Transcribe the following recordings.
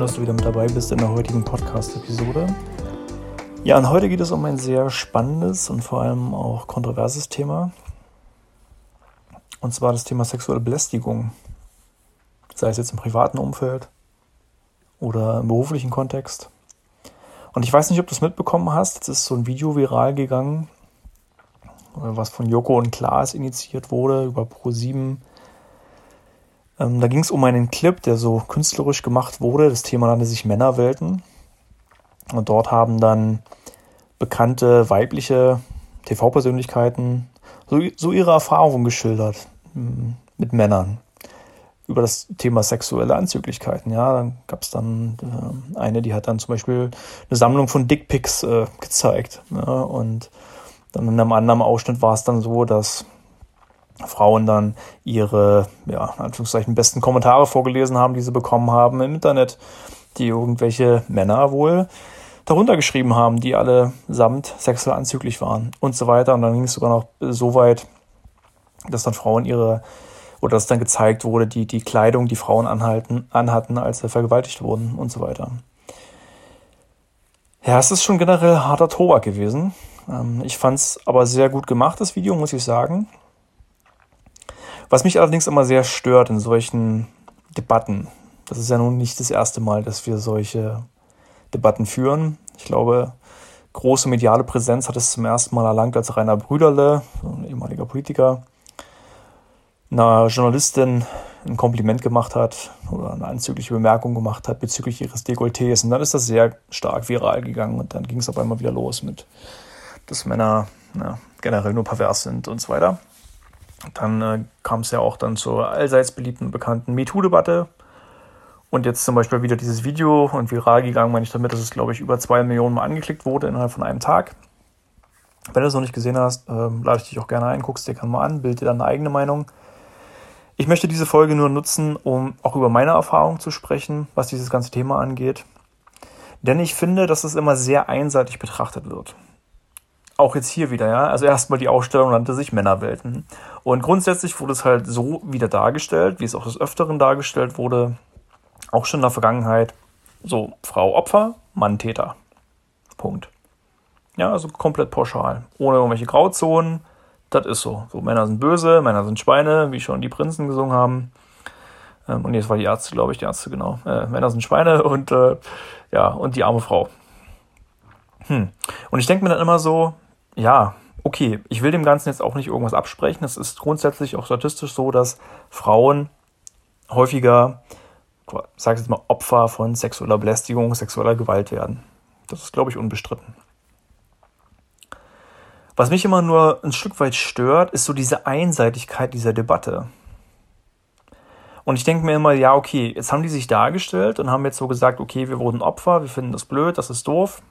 Dass du wieder mit dabei bist in der heutigen Podcast-Episode. Ja, und heute geht es um ein sehr spannendes und vor allem auch kontroverses Thema. Und zwar das Thema sexuelle Belästigung. Sei es jetzt im privaten Umfeld oder im beruflichen Kontext. Und ich weiß nicht, ob du es mitbekommen hast. Jetzt ist so ein Video viral gegangen, was von Joko und Klaas initiiert wurde über Pro7 ähm, da ging es um einen Clip, der so künstlerisch gemacht wurde. Das Thema nannte sich Männerwelten. Und dort haben dann bekannte weibliche TV-Persönlichkeiten so, so, ihre Erfahrungen geschildert mm, mit Männern über das Thema sexuelle Anzüglichkeiten. Ja, dann gab es dann äh, eine, die hat dann zum Beispiel eine Sammlung von Dickpics äh, gezeigt. Ja, und dann in einem anderen Ausschnitt war es dann so, dass Frauen dann ihre, ja, in Anführungszeichen, besten Kommentare vorgelesen haben, die sie bekommen haben im Internet, die irgendwelche Männer wohl darunter geschrieben haben, die alle samt sexuell anzüglich waren und so weiter. Und dann ging es sogar noch so weit, dass dann Frauen ihre, oder dass dann gezeigt wurde, die, die Kleidung, die Frauen anhalten, anhatten, als sie vergewaltigt wurden und so weiter. Ja, es ist schon generell harter Tobak gewesen. Ähm, ich fand es aber sehr gut gemacht, das Video, muss ich sagen. Was mich allerdings immer sehr stört in solchen Debatten, das ist ja nun nicht das erste Mal, dass wir solche Debatten führen. Ich glaube, große mediale Präsenz hat es zum ersten Mal erlangt, als Rainer Brüderle, ein ehemaliger Politiker, einer Journalistin ein Kompliment gemacht hat oder eine anzügliche Bemerkung gemacht hat bezüglich ihres Dekolletés. Und dann ist das sehr stark viral gegangen und dann ging es aber immer wieder los mit, dass Männer ja, generell nur pervers sind und so weiter. Dann äh, kam es ja auch dann zur allseits beliebten und bekannten MeToo-Debatte. Und jetzt zum Beispiel wieder dieses Video und viral gegangen, meine ich damit, dass es, glaube ich, über zwei Millionen Mal angeklickt wurde innerhalb von einem Tag. Wenn du es noch nicht gesehen hast, äh, lade ich dich auch gerne ein, guckst dir gerne mal an, bild dir dann eine eigene Meinung. Ich möchte diese Folge nur nutzen, um auch über meine Erfahrung zu sprechen, was dieses ganze Thema angeht. Denn ich finde, dass es immer sehr einseitig betrachtet wird auch jetzt hier wieder, ja. Also erstmal die Ausstellung nannte sich Männerwelten. Und grundsätzlich wurde es halt so wieder dargestellt, wie es auch des Öfteren dargestellt wurde, auch schon in der Vergangenheit. So, Frau Opfer, Mann Täter. Punkt. Ja, also komplett pauschal. Ohne irgendwelche Grauzonen. Das ist so. So, Männer sind böse, Männer sind Schweine, wie schon die Prinzen gesungen haben. Ähm, und jetzt war die Ärzte, glaube ich, die Ärzte, genau. Äh, Männer sind Schweine und äh, ja, und die arme Frau. Hm. Und ich denke mir dann immer so, ja, okay, ich will dem Ganzen jetzt auch nicht irgendwas absprechen. Es ist grundsätzlich auch statistisch so, dass Frauen häufiger, sag ich jetzt mal, Opfer von sexueller Belästigung, sexueller Gewalt werden. Das ist, glaube ich, unbestritten. Was mich immer nur ein Stück weit stört, ist so diese Einseitigkeit dieser Debatte. Und ich denke mir immer, ja, okay, jetzt haben die sich dargestellt und haben jetzt so gesagt, okay, wir wurden Opfer, wir finden das blöd, das ist doof.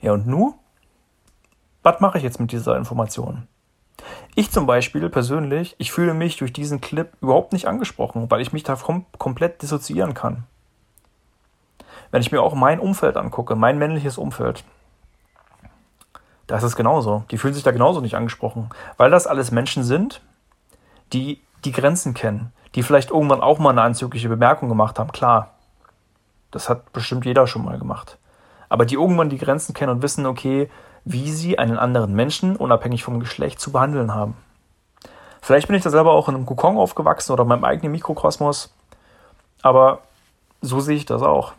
Ja, und nu? Was mache ich jetzt mit dieser Information? Ich zum Beispiel persönlich, ich fühle mich durch diesen Clip überhaupt nicht angesprochen, weil ich mich da kom komplett dissoziieren kann. Wenn ich mir auch mein Umfeld angucke, mein männliches Umfeld, da ist es genauso. Die fühlen sich da genauso nicht angesprochen, weil das alles Menschen sind, die die Grenzen kennen, die vielleicht irgendwann auch mal eine anzügliche Bemerkung gemacht haben. Klar, das hat bestimmt jeder schon mal gemacht. Aber die irgendwann die Grenzen kennen und wissen, okay, wie sie einen anderen Menschen, unabhängig vom Geschlecht, zu behandeln haben. Vielleicht bin ich da selber auch in einem Kokon aufgewachsen oder in meinem eigenen Mikrokosmos, aber so sehe ich das auch.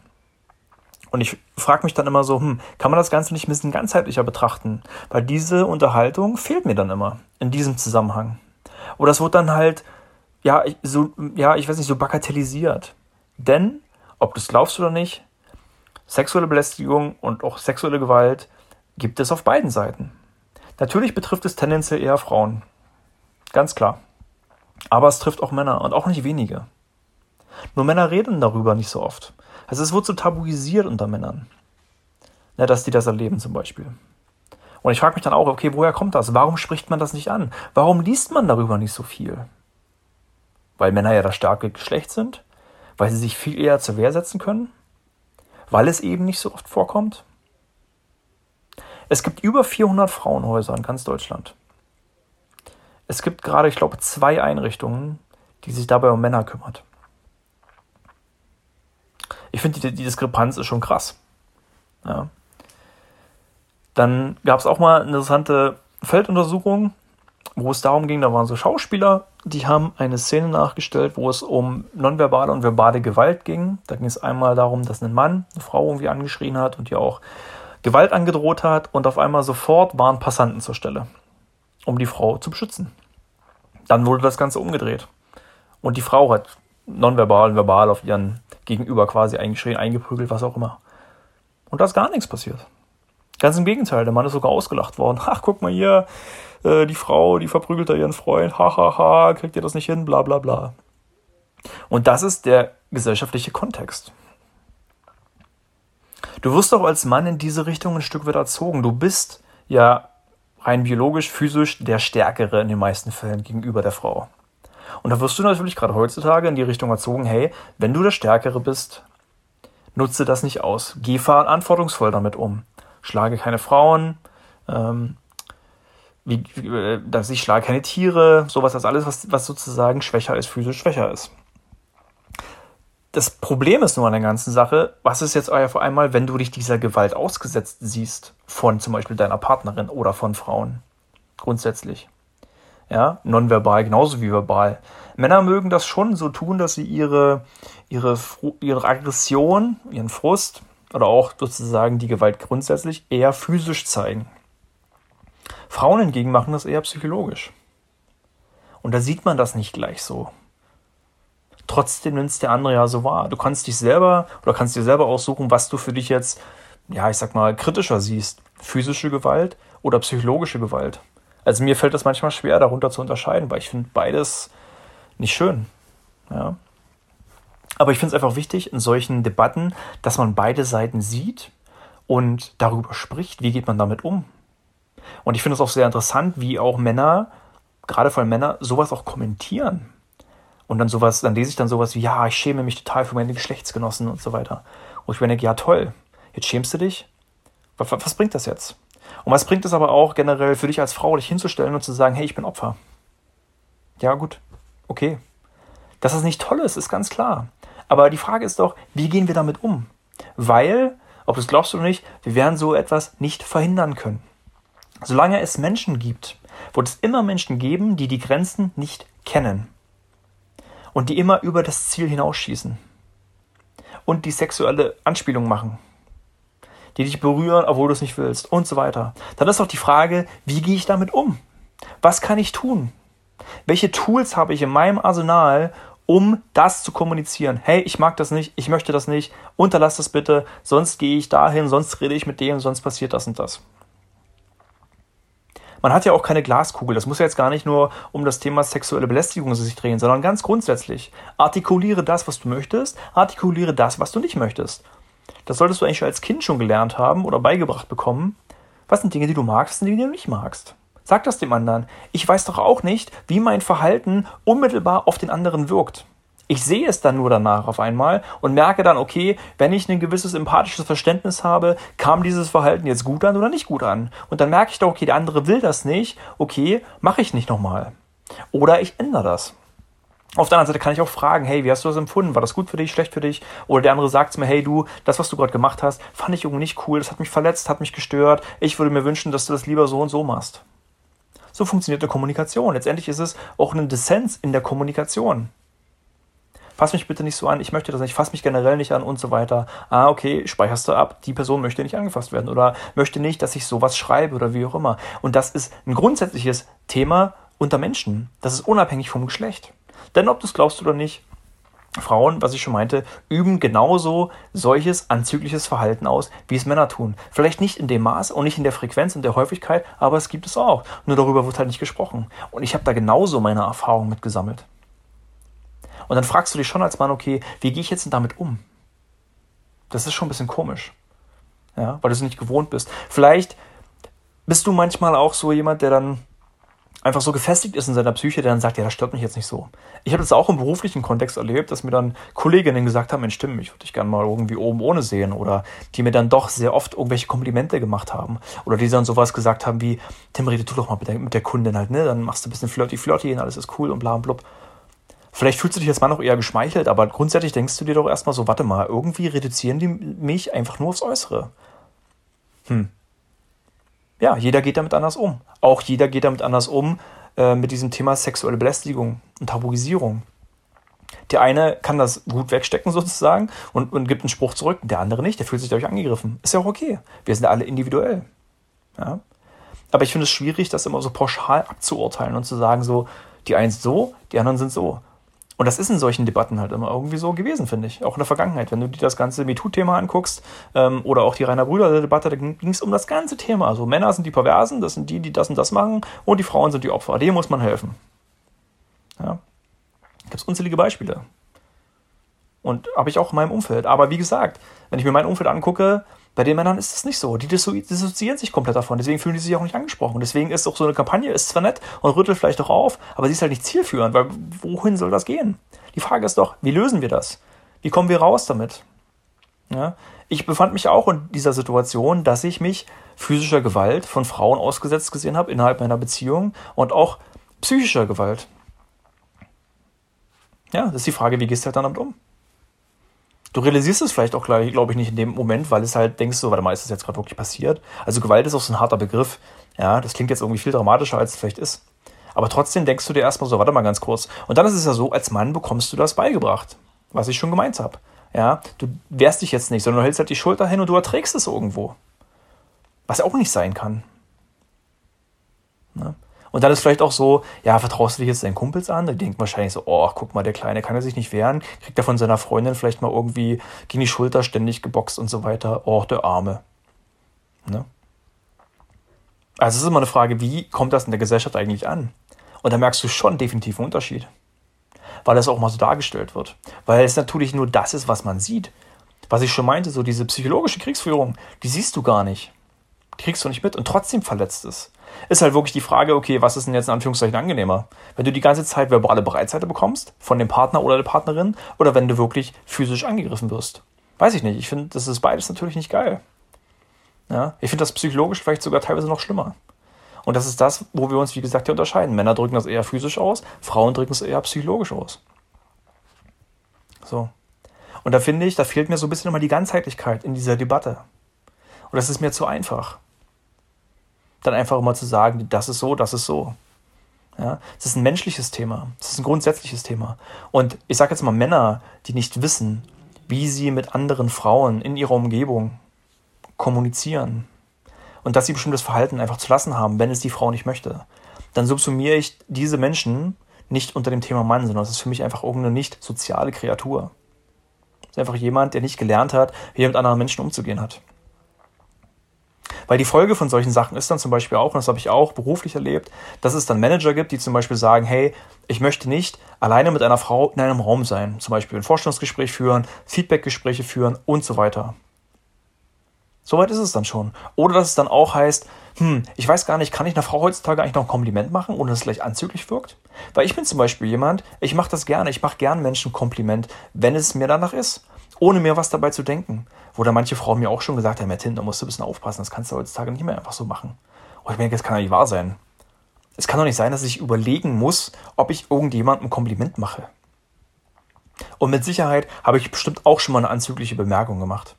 Und ich frage mich dann immer so, hm, kann man das Ganze nicht ein bisschen ganzheitlicher betrachten? Weil diese Unterhaltung fehlt mir dann immer in diesem Zusammenhang. Oder es wird dann halt, ja, so, ja, ich weiß nicht, so bagatellisiert. Denn, ob du es glaubst oder nicht, sexuelle Belästigung und auch sexuelle Gewalt gibt es auf beiden Seiten. Natürlich betrifft es tendenziell eher Frauen. Ganz klar. Aber es trifft auch Männer und auch nicht wenige. Nur Männer reden darüber nicht so oft. Also es wird so tabuisiert unter Männern. Ja, dass die das erleben zum Beispiel. Und ich frage mich dann auch, okay, woher kommt das? Warum spricht man das nicht an? Warum liest man darüber nicht so viel? Weil Männer ja das starke Geschlecht sind? Weil sie sich viel eher zur Wehr setzen können? Weil es eben nicht so oft vorkommt? Es gibt über 400 Frauenhäuser in ganz Deutschland. Es gibt gerade, ich glaube, zwei Einrichtungen, die sich dabei um Männer kümmert. Ich finde, die, die Diskrepanz ist schon krass. Ja. Dann gab es auch mal eine interessante Felduntersuchung, wo es darum ging, da waren so Schauspieler, die haben eine Szene nachgestellt, wo es um nonverbale und verbale Gewalt ging. Da ging es einmal darum, dass ein Mann eine Frau irgendwie angeschrien hat und ihr auch Gewalt angedroht hat und auf einmal sofort waren Passanten zur Stelle, um die Frau zu beschützen. Dann wurde das Ganze umgedreht und die Frau hat nonverbal und verbal auf ihren Gegenüber quasi eingeschrien, eingeprügelt, was auch immer. Und da ist gar nichts passiert. Ganz im Gegenteil, der Mann ist sogar ausgelacht worden. Ach, guck mal hier, äh, die Frau, die verprügelt da ihren Freund, hahaha, ha, ha, kriegt ihr das nicht hin, bla bla bla. Und das ist der gesellschaftliche Kontext. Du wirst doch als Mann in diese Richtung ein Stück weit erzogen. Du bist ja rein biologisch, physisch der Stärkere in den meisten Fällen gegenüber der Frau. Und da wirst du natürlich gerade heutzutage in die Richtung erzogen, hey, wenn du der Stärkere bist, nutze das nicht aus. Geh verantwortungsvoll damit um. Schlage keine Frauen, ähm, wie, wie, dass ich schlage keine Tiere, sowas, das alles, was, was sozusagen schwächer ist, physisch schwächer ist. Das Problem ist nur an der ganzen Sache, was ist jetzt vor einmal, wenn du dich dieser Gewalt ausgesetzt siehst, von zum Beispiel deiner Partnerin oder von Frauen? Grundsätzlich. Ja, nonverbal genauso wie verbal. Männer mögen das schon so tun, dass sie ihre, ihre, ihre Aggression, ihren Frust oder auch sozusagen die Gewalt grundsätzlich eher physisch zeigen. Frauen hingegen machen das eher psychologisch. Und da sieht man das nicht gleich so. Trotzdem nimmt es der andere ja so wahr. Du kannst dich selber oder kannst dir selber aussuchen, was du für dich jetzt, ja, ich sag mal, kritischer siehst. Physische Gewalt oder psychologische Gewalt. Also mir fällt das manchmal schwer, darunter zu unterscheiden, weil ich finde beides nicht schön. Ja. Aber ich finde es einfach wichtig in solchen Debatten, dass man beide Seiten sieht und darüber spricht, wie geht man damit um. Und ich finde es auch sehr interessant, wie auch Männer, gerade vor allem Männer, sowas auch kommentieren. Und dann sowas, dann lese ich dann sowas wie, ja, ich schäme mich total für meine Geschlechtsgenossen und so weiter. Und ich denke, ja toll, jetzt schämst du dich? Was, was bringt das jetzt? Und was bringt es aber auch generell für dich als Frau, dich hinzustellen und zu sagen, hey, ich bin Opfer? Ja, gut, okay. Dass das nicht toll ist, ist ganz klar. Aber die Frage ist doch, wie gehen wir damit um? Weil, ob du es glaubst oder nicht, wir werden so etwas nicht verhindern können. Solange es Menschen gibt, wird es immer Menschen geben, die die Grenzen nicht kennen und die immer über das Ziel hinausschießen und die sexuelle Anspielung machen, die dich berühren, obwohl du es nicht willst und so weiter. Dann ist doch die Frage, wie gehe ich damit um? Was kann ich tun? Welche Tools habe ich in meinem Arsenal, um das zu kommunizieren. Hey, ich mag das nicht, ich möchte das nicht, unterlass das bitte, sonst gehe ich dahin, sonst rede ich mit dem, sonst passiert das und das. Man hat ja auch keine Glaskugel. Das muss ja jetzt gar nicht nur um das Thema sexuelle Belästigung sich drehen, sondern ganz grundsätzlich. Artikuliere das, was du möchtest, artikuliere das, was du nicht möchtest. Das solltest du eigentlich als Kind schon gelernt haben oder beigebracht bekommen. Was sind Dinge, die du magst, sind Dinge, die du nicht magst? Sag das dem anderen. Ich weiß doch auch nicht, wie mein Verhalten unmittelbar auf den anderen wirkt. Ich sehe es dann nur danach auf einmal und merke dann, okay, wenn ich ein gewisses empathisches Verständnis habe, kam dieses Verhalten jetzt gut an oder nicht gut an. Und dann merke ich doch, okay, der andere will das nicht, okay, mache ich nicht nochmal. Oder ich ändere das. Auf der anderen Seite kann ich auch fragen, hey, wie hast du das empfunden? War das gut für dich, schlecht für dich? Oder der andere sagt mir, hey du, das, was du gerade gemacht hast, fand ich irgendwie nicht cool, das hat mich verletzt, hat mich gestört. Ich würde mir wünschen, dass du das lieber so und so machst. So funktioniert eine Kommunikation. Letztendlich ist es auch ein Dissens in der Kommunikation. Fass mich bitte nicht so an, ich möchte das nicht, fass mich generell nicht an und so weiter. Ah, okay, speicherst du ab, die Person möchte nicht angefasst werden oder möchte nicht, dass ich sowas schreibe oder wie auch immer. Und das ist ein grundsätzliches Thema unter Menschen. Das ist unabhängig vom Geschlecht. Denn ob du es glaubst oder nicht, Frauen, was ich schon meinte, üben genauso solches anzügliches Verhalten aus, wie es Männer tun. Vielleicht nicht in dem Maß und nicht in der Frequenz und der Häufigkeit, aber es gibt es auch. Nur darüber wird halt nicht gesprochen. Und ich habe da genauso meine Erfahrungen mit gesammelt. Und dann fragst du dich schon als Mann, okay, wie gehe ich jetzt denn damit um? Das ist schon ein bisschen komisch. Ja, weil du es nicht gewohnt bist. Vielleicht bist du manchmal auch so jemand, der dann einfach so gefestigt ist in seiner Psyche, der dann sagt, ja, das stört mich jetzt nicht so. Ich habe das auch im beruflichen Kontext erlebt, dass mir dann Kolleginnen gesagt haben, Mensch, stimmt, ich würde dich gerne mal irgendwie oben ohne sehen oder die mir dann doch sehr oft irgendwelche Komplimente gemacht haben oder die dann sowas gesagt haben wie, Tim, rede du doch mal mit der, mit der Kundin halt, ne, dann machst du ein bisschen flirty flirty und alles ist cool und bla und blub. Vielleicht fühlst du dich als Mann auch eher geschmeichelt, aber grundsätzlich denkst du dir doch erstmal so, warte mal, irgendwie reduzieren die mich einfach nur aufs Äußere. Hm. Ja, jeder geht damit anders um. Auch jeder geht damit anders um äh, mit diesem Thema sexuelle Belästigung und Tabuisierung. Der eine kann das gut wegstecken sozusagen und, und gibt einen Spruch zurück, der andere nicht, der fühlt sich dadurch angegriffen. Ist ja auch okay. Wir sind alle individuell. Ja? Aber ich finde es schwierig, das immer so pauschal abzuurteilen und zu sagen, so, die einen sind so, die anderen sind so. Und das ist in solchen Debatten halt immer irgendwie so gewesen, finde ich. Auch in der Vergangenheit. Wenn du dir das ganze MeToo-Thema anguckst ähm, oder auch die Rainer Brüder-Debatte, da ging es um das ganze Thema. Also Männer sind die Perversen, das sind die, die das und das machen und die Frauen sind die Opfer. Denen muss man helfen. Ja. Gibt es unzählige Beispiele. Und habe ich auch in meinem Umfeld. Aber wie gesagt, wenn ich mir mein Umfeld angucke, bei den Männern ist das nicht so. Die dissoziieren sich komplett davon. Deswegen fühlen die sich auch nicht angesprochen. Deswegen ist auch so eine Kampagne, ist zwar nett und rüttelt vielleicht auch auf, aber sie ist halt nicht zielführend, weil wohin soll das gehen? Die Frage ist doch, wie lösen wir das? Wie kommen wir raus damit? Ja? Ich befand mich auch in dieser Situation, dass ich mich physischer Gewalt von Frauen ausgesetzt gesehen habe innerhalb meiner Beziehung und auch psychischer Gewalt. Ja, das ist die Frage, wie gehst du halt dann damit um? Du realisierst es vielleicht auch, glaube ich, nicht in dem Moment, weil es halt denkst, so, warte mal, ist das jetzt gerade wirklich passiert? Also Gewalt ist auch so ein harter Begriff. Ja, das klingt jetzt irgendwie viel dramatischer, als es vielleicht ist. Aber trotzdem denkst du dir erstmal so, warte mal ganz kurz. Und dann ist es ja so, als Mann bekommst du das beigebracht, was ich schon gemeint habe. Ja, du wehrst dich jetzt nicht, sondern du hältst halt die Schulter hin und du erträgst es irgendwo. Was auch nicht sein kann. Ne? Und dann ist vielleicht auch so, ja, vertraust du dich jetzt deinen Kumpels an? Die denken wahrscheinlich so, oh, guck mal, der Kleine kann er sich nicht wehren, kriegt er von seiner Freundin vielleicht mal irgendwie gegen die Schulter ständig geboxt und so weiter. Oh, der Arme. Ne? Also es ist immer eine Frage, wie kommt das in der Gesellschaft eigentlich an? Und da merkst du schon definitiv einen Unterschied. Weil das auch mal so dargestellt wird. Weil es natürlich nur das ist, was man sieht. Was ich schon meinte, so diese psychologische Kriegsführung, die siehst du gar nicht. Die kriegst du nicht mit und trotzdem verletzt es ist halt wirklich die Frage, okay, was ist denn jetzt in Anführungszeichen angenehmer? Wenn du die ganze Zeit verbale Breitseite bekommst von dem Partner oder der Partnerin oder wenn du wirklich physisch angegriffen wirst? Weiß ich nicht. Ich finde, das ist beides natürlich nicht geil. Ja? Ich finde das psychologisch vielleicht sogar teilweise noch schlimmer. Und das ist das, wo wir uns, wie gesagt, hier unterscheiden. Männer drücken das eher physisch aus, Frauen drücken es eher psychologisch aus. So. Und da finde ich, da fehlt mir so ein bisschen immer die Ganzheitlichkeit in dieser Debatte. Und das ist mir zu einfach dann einfach immer zu sagen, das ist so, das ist so. Ja, das ist ein menschliches Thema. Das ist ein grundsätzliches Thema. Und ich sage jetzt mal Männer, die nicht wissen, wie sie mit anderen Frauen in ihrer Umgebung kommunizieren und dass sie bestimmtes Verhalten einfach zu lassen haben, wenn es die Frau nicht möchte, dann subsumiere ich diese Menschen nicht unter dem Thema Mann, sondern es ist für mich einfach irgendeine nicht soziale Kreatur. Es ist einfach jemand, der nicht gelernt hat, wie er mit anderen Menschen umzugehen hat. Weil die Folge von solchen Sachen ist dann zum Beispiel auch, und das habe ich auch beruflich erlebt, dass es dann Manager gibt, die zum Beispiel sagen, hey, ich möchte nicht alleine mit einer Frau in einem Raum sein. Zum Beispiel ein Vorstellungsgespräch führen, Feedbackgespräche führen und so weiter. Soweit ist es dann schon. Oder dass es dann auch heißt, hm, ich weiß gar nicht, kann ich einer Frau heutzutage eigentlich noch ein Kompliment machen, ohne dass es gleich anzüglich wirkt? Weil ich bin zum Beispiel jemand, ich mache das gerne, ich mache gern Menschen Kompliment, wenn es mir danach ist ohne mir was dabei zu denken. Wo da manche Frauen mir auch schon gesagt haben, Martin, da musst du ein bisschen aufpassen, das kannst du heutzutage nicht mehr einfach so machen. Und ich denke, das kann ja nicht wahr sein. Es kann doch nicht sein, dass ich überlegen muss, ob ich irgendjemandem ein Kompliment mache. Und mit Sicherheit habe ich bestimmt auch schon mal eine anzügliche Bemerkung gemacht.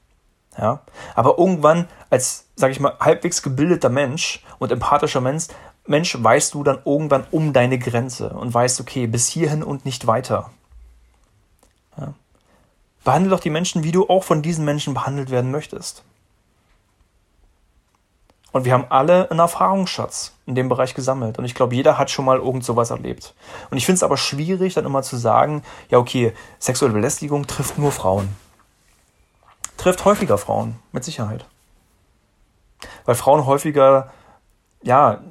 Ja? Aber irgendwann, als, sage ich mal, halbwegs gebildeter Mensch und empathischer Mensch, Mensch, weißt du dann irgendwann um deine Grenze und weißt, okay, bis hierhin und nicht weiter. Ja? Behandle doch die Menschen, wie du auch von diesen Menschen behandelt werden möchtest. Und wir haben alle einen Erfahrungsschatz in dem Bereich gesammelt. Und ich glaube, jeder hat schon mal irgend sowas erlebt. Und ich finde es aber schwierig, dann immer zu sagen, ja, okay, sexuelle Belästigung trifft nur Frauen. Trifft häufiger Frauen, mit Sicherheit. Weil Frauen häufiger, ja,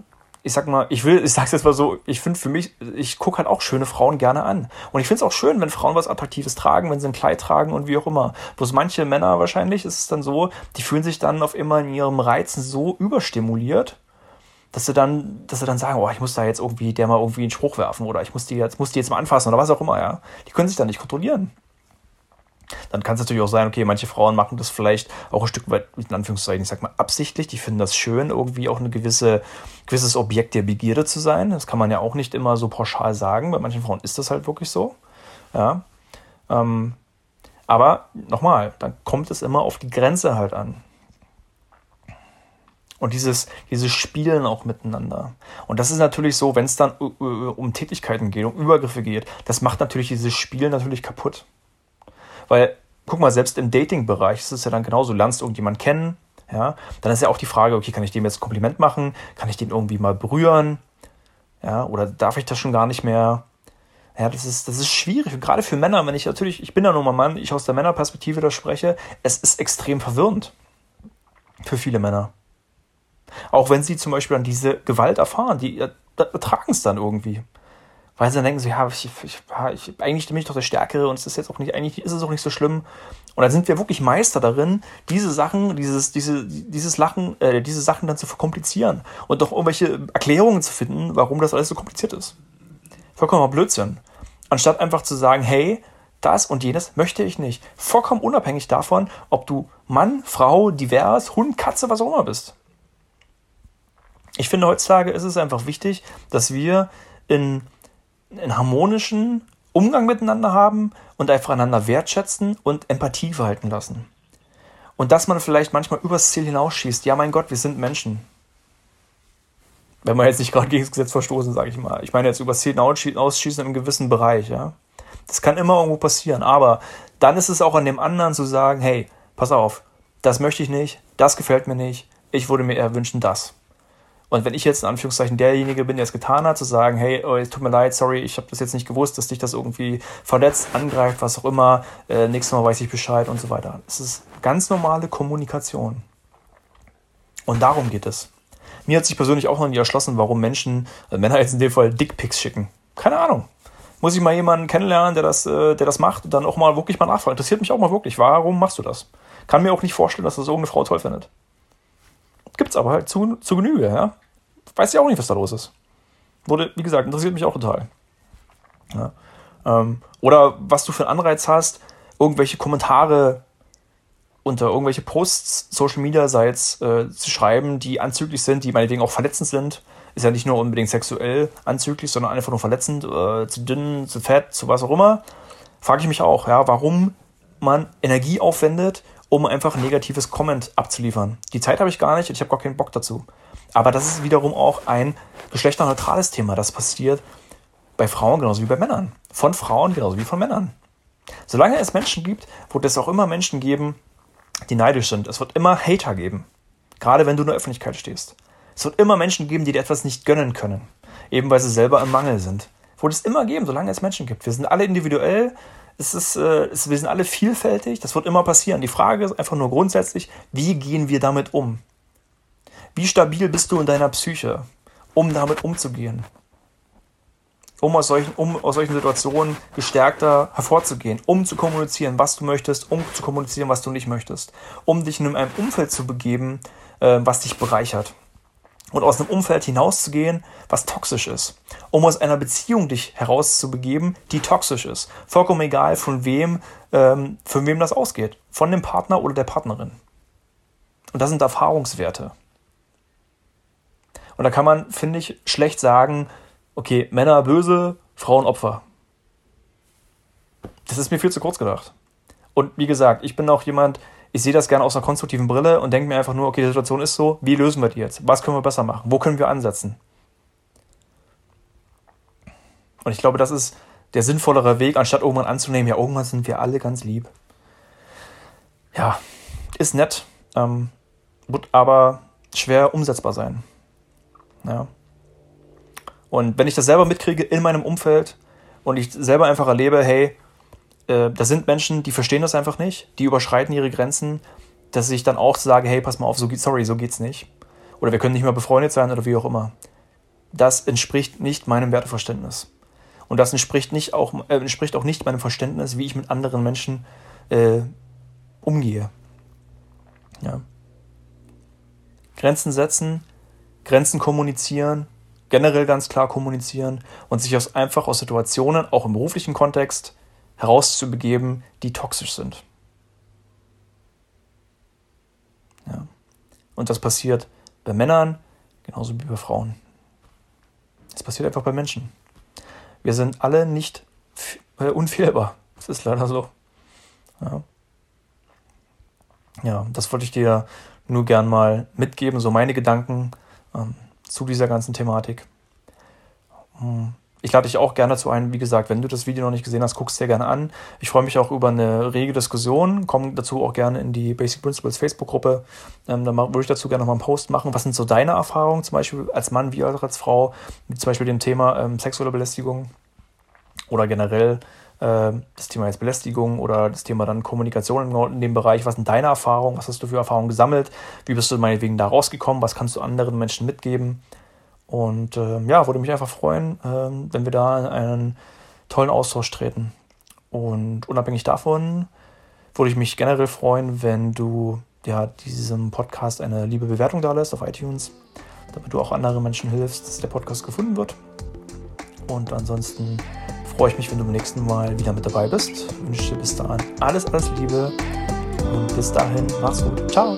ich sag mal, ich will, ich sag's jetzt mal so, ich finde für mich, ich gucke halt auch schöne Frauen gerne an. Und ich finde es auch schön, wenn Frauen was Attraktives tragen, wenn sie ein Kleid tragen und wie auch immer. Bloß manche Männer wahrscheinlich ist es dann so, die fühlen sich dann auf immer in ihrem Reizen so überstimuliert, dass sie dann, dass sie dann sagen, oh, ich muss da jetzt irgendwie der mal irgendwie einen Spruch werfen oder ich muss die jetzt, muss die jetzt mal anfassen oder was auch immer, ja. Die können sich dann nicht kontrollieren. Dann kann es natürlich auch sein, okay, manche Frauen machen das vielleicht auch ein Stück weit, in Anführungszeichen, ich sag mal, absichtlich. Die finden das schön, irgendwie auch ein gewisse, gewisses Objekt der Begierde zu sein. Das kann man ja auch nicht immer so pauschal sagen. Bei manchen Frauen ist das halt wirklich so. Ja. Ähm, aber nochmal, dann kommt es immer auf die Grenze halt an. Und dieses, dieses Spielen auch miteinander. Und das ist natürlich so, wenn es dann um Tätigkeiten geht, um Übergriffe geht, das macht natürlich dieses Spiel natürlich kaputt. Weil, guck mal, selbst im Dating-Bereich ist es ja dann genauso, du lernst irgendjemanden kennen, ja, dann ist ja auch die Frage, okay, kann ich dem jetzt ein Kompliment machen? Kann ich den irgendwie mal berühren? Ja, oder darf ich das schon gar nicht mehr? Ja, das ist, das ist schwierig. Und gerade für Männer, wenn ich natürlich, ich bin ja nun mal Mann, ich aus der Männerperspektive da spreche, es ist extrem verwirrend. Für viele Männer. Auch wenn sie zum Beispiel an diese Gewalt erfahren, die ertragen es dann irgendwie. Weil sie dann denken so, ja, ich, ich, ich, eigentlich bin ich doch der Stärkere und es ist jetzt auch nicht, eigentlich ist es auch nicht so schlimm. Und dann sind wir wirklich Meister darin, diese Sachen, dieses, diese, dieses Lachen, äh, diese Sachen dann zu verkomplizieren und doch irgendwelche Erklärungen zu finden, warum das alles so kompliziert ist. Vollkommener Blödsinn. Anstatt einfach zu sagen, hey, das und jenes möchte ich nicht. Vollkommen unabhängig davon, ob du Mann, Frau, divers, Hund, Katze, was auch immer bist. Ich finde, heutzutage ist es einfach wichtig, dass wir in, in harmonischen Umgang miteinander haben und einfach einander wertschätzen und Empathie verhalten lassen. Und dass man vielleicht manchmal übers Ziel hinausschießt. Ja, mein Gott, wir sind Menschen. Wenn man jetzt nicht gerade gegen das Gesetz verstoßen, sage ich mal. Ich meine jetzt übers Ziel hinausschießen in einem gewissen Bereich, ja. Das kann immer irgendwo passieren. Aber dann ist es auch an dem anderen zu sagen, hey, pass auf, das möchte ich nicht, das gefällt mir nicht, ich würde mir eher wünschen das. Und wenn ich jetzt in Anführungszeichen derjenige bin, der es getan hat, zu sagen, hey, oh, tut mir leid, sorry, ich habe das jetzt nicht gewusst, dass dich das irgendwie verletzt, angreift, was auch immer, äh, nächstes Mal weiß ich Bescheid und so weiter. Es ist ganz normale Kommunikation. Und darum geht es. Mir hat sich persönlich auch noch nie erschlossen, warum Menschen, äh, Männer jetzt in dem Fall Dickpics schicken. Keine Ahnung. Muss ich mal jemanden kennenlernen, der das, äh, der das macht und dann auch mal wirklich mal nachfragen. Interessiert mich auch mal wirklich, warum machst du das? Kann mir auch nicht vorstellen, dass das irgendeine Frau toll findet. Gibt's aber halt zu, zu Genüge, ja. Weiß ja auch nicht, was da los ist. Wurde, wie gesagt, interessiert mich auch total. Ja. Ähm, oder was du für einen Anreiz hast, irgendwelche Kommentare unter irgendwelche Posts, Social Media Sites äh, zu schreiben, die anzüglich sind, die meinetwegen auch verletzend sind. Ist ja nicht nur unbedingt sexuell anzüglich, sondern einfach nur verletzend, äh, zu dünn, zu fett, zu was auch immer. Frage ich mich auch, ja, warum man Energie aufwendet, um einfach ein negatives Comment abzuliefern. Die Zeit habe ich gar nicht und ich habe gar keinen Bock dazu. Aber das ist wiederum auch ein geschlechterneutrales Thema. Das passiert bei Frauen genauso wie bei Männern. Von Frauen genauso wie von Männern. Solange es Menschen gibt, wird es auch immer Menschen geben, die neidisch sind. Es wird immer Hater geben. Gerade wenn du in der Öffentlichkeit stehst. Es wird immer Menschen geben, die dir etwas nicht gönnen können. Eben weil sie selber im Mangel sind. Wird es immer geben, solange es Menschen gibt. Wir sind alle individuell es ist, äh, es, wir sind alle vielfältig, das wird immer passieren. Die Frage ist einfach nur grundsätzlich, wie gehen wir damit um? Wie stabil bist du in deiner Psyche, um damit umzugehen? Um aus solchen, um aus solchen Situationen gestärkter hervorzugehen, um zu kommunizieren, was du möchtest, um zu kommunizieren, was du nicht möchtest, um dich in einem Umfeld zu begeben, äh, was dich bereichert und aus einem Umfeld hinauszugehen, was toxisch ist. Um aus einer Beziehung dich herauszubegeben, die toxisch ist. Vollkommen egal, von wem, ähm, von wem das ausgeht. Von dem Partner oder der Partnerin. Und das sind Erfahrungswerte. Und da kann man, finde ich, schlecht sagen, okay, Männer böse, Frauen Opfer. Das ist mir viel zu kurz gedacht. Und wie gesagt, ich bin auch jemand, ich sehe das gerne aus einer konstruktiven Brille und denke mir einfach nur, okay, die Situation ist so, wie lösen wir die jetzt? Was können wir besser machen? Wo können wir ansetzen? Und ich glaube, das ist der sinnvollere Weg, anstatt irgendwann anzunehmen, ja, irgendwann sind wir alle ganz lieb. Ja, ist nett, ähm, wird aber schwer umsetzbar sein. Ja. Und wenn ich das selber mitkriege in meinem Umfeld und ich selber einfach erlebe, hey, äh, da sind Menschen, die verstehen das einfach nicht, die überschreiten ihre Grenzen, dass ich dann auch sage, hey, pass mal auf, so sorry, so geht's nicht. Oder wir können nicht mehr befreundet sein oder wie auch immer. Das entspricht nicht meinem Werteverständnis. Und das entspricht, nicht auch, äh, entspricht auch nicht meinem Verständnis, wie ich mit anderen Menschen äh, umgehe. Ja. Grenzen setzen, Grenzen kommunizieren, generell ganz klar kommunizieren und sich aus, einfach aus Situationen, auch im beruflichen Kontext, herauszubegeben, die toxisch sind. Ja. Und das passiert bei Männern genauso wie bei Frauen. Es passiert einfach bei Menschen. Wir sind alle nicht äh, unfehlbar. Das ist leider so. Ja. ja, das wollte ich dir nur gern mal mitgeben, so meine Gedanken ähm, zu dieser ganzen Thematik. Hm. Ich lade dich auch gerne dazu ein, wie gesagt, wenn du das Video noch nicht gesehen hast, guck es dir gerne an. Ich freue mich auch über eine rege Diskussion. Komm dazu auch gerne in die Basic Principles Facebook-Gruppe. Ähm, dann würde ich dazu gerne nochmal einen Post machen. Was sind so deine Erfahrungen, zum Beispiel als Mann wie auch als Frau, mit zum Beispiel dem Thema ähm, sexuelle Belästigung oder generell äh, das Thema jetzt Belästigung oder das Thema dann Kommunikation in, in dem Bereich. Was sind deine Erfahrungen? Was hast du für Erfahrungen gesammelt? Wie bist du meinetwegen da rausgekommen? Was kannst du anderen Menschen mitgeben? Und äh, ja, würde mich einfach freuen, äh, wenn wir da in einen tollen Austausch treten. Und unabhängig davon würde ich mich generell freuen, wenn du ja, diesem Podcast eine liebe Bewertung da lässt auf iTunes, damit du auch anderen Menschen hilfst, dass der Podcast gefunden wird. Und ansonsten freue ich mich, wenn du beim nächsten Mal wieder mit dabei bist. Ich wünsche dir bis dahin alles, alles Liebe und bis dahin, mach's gut. Ciao.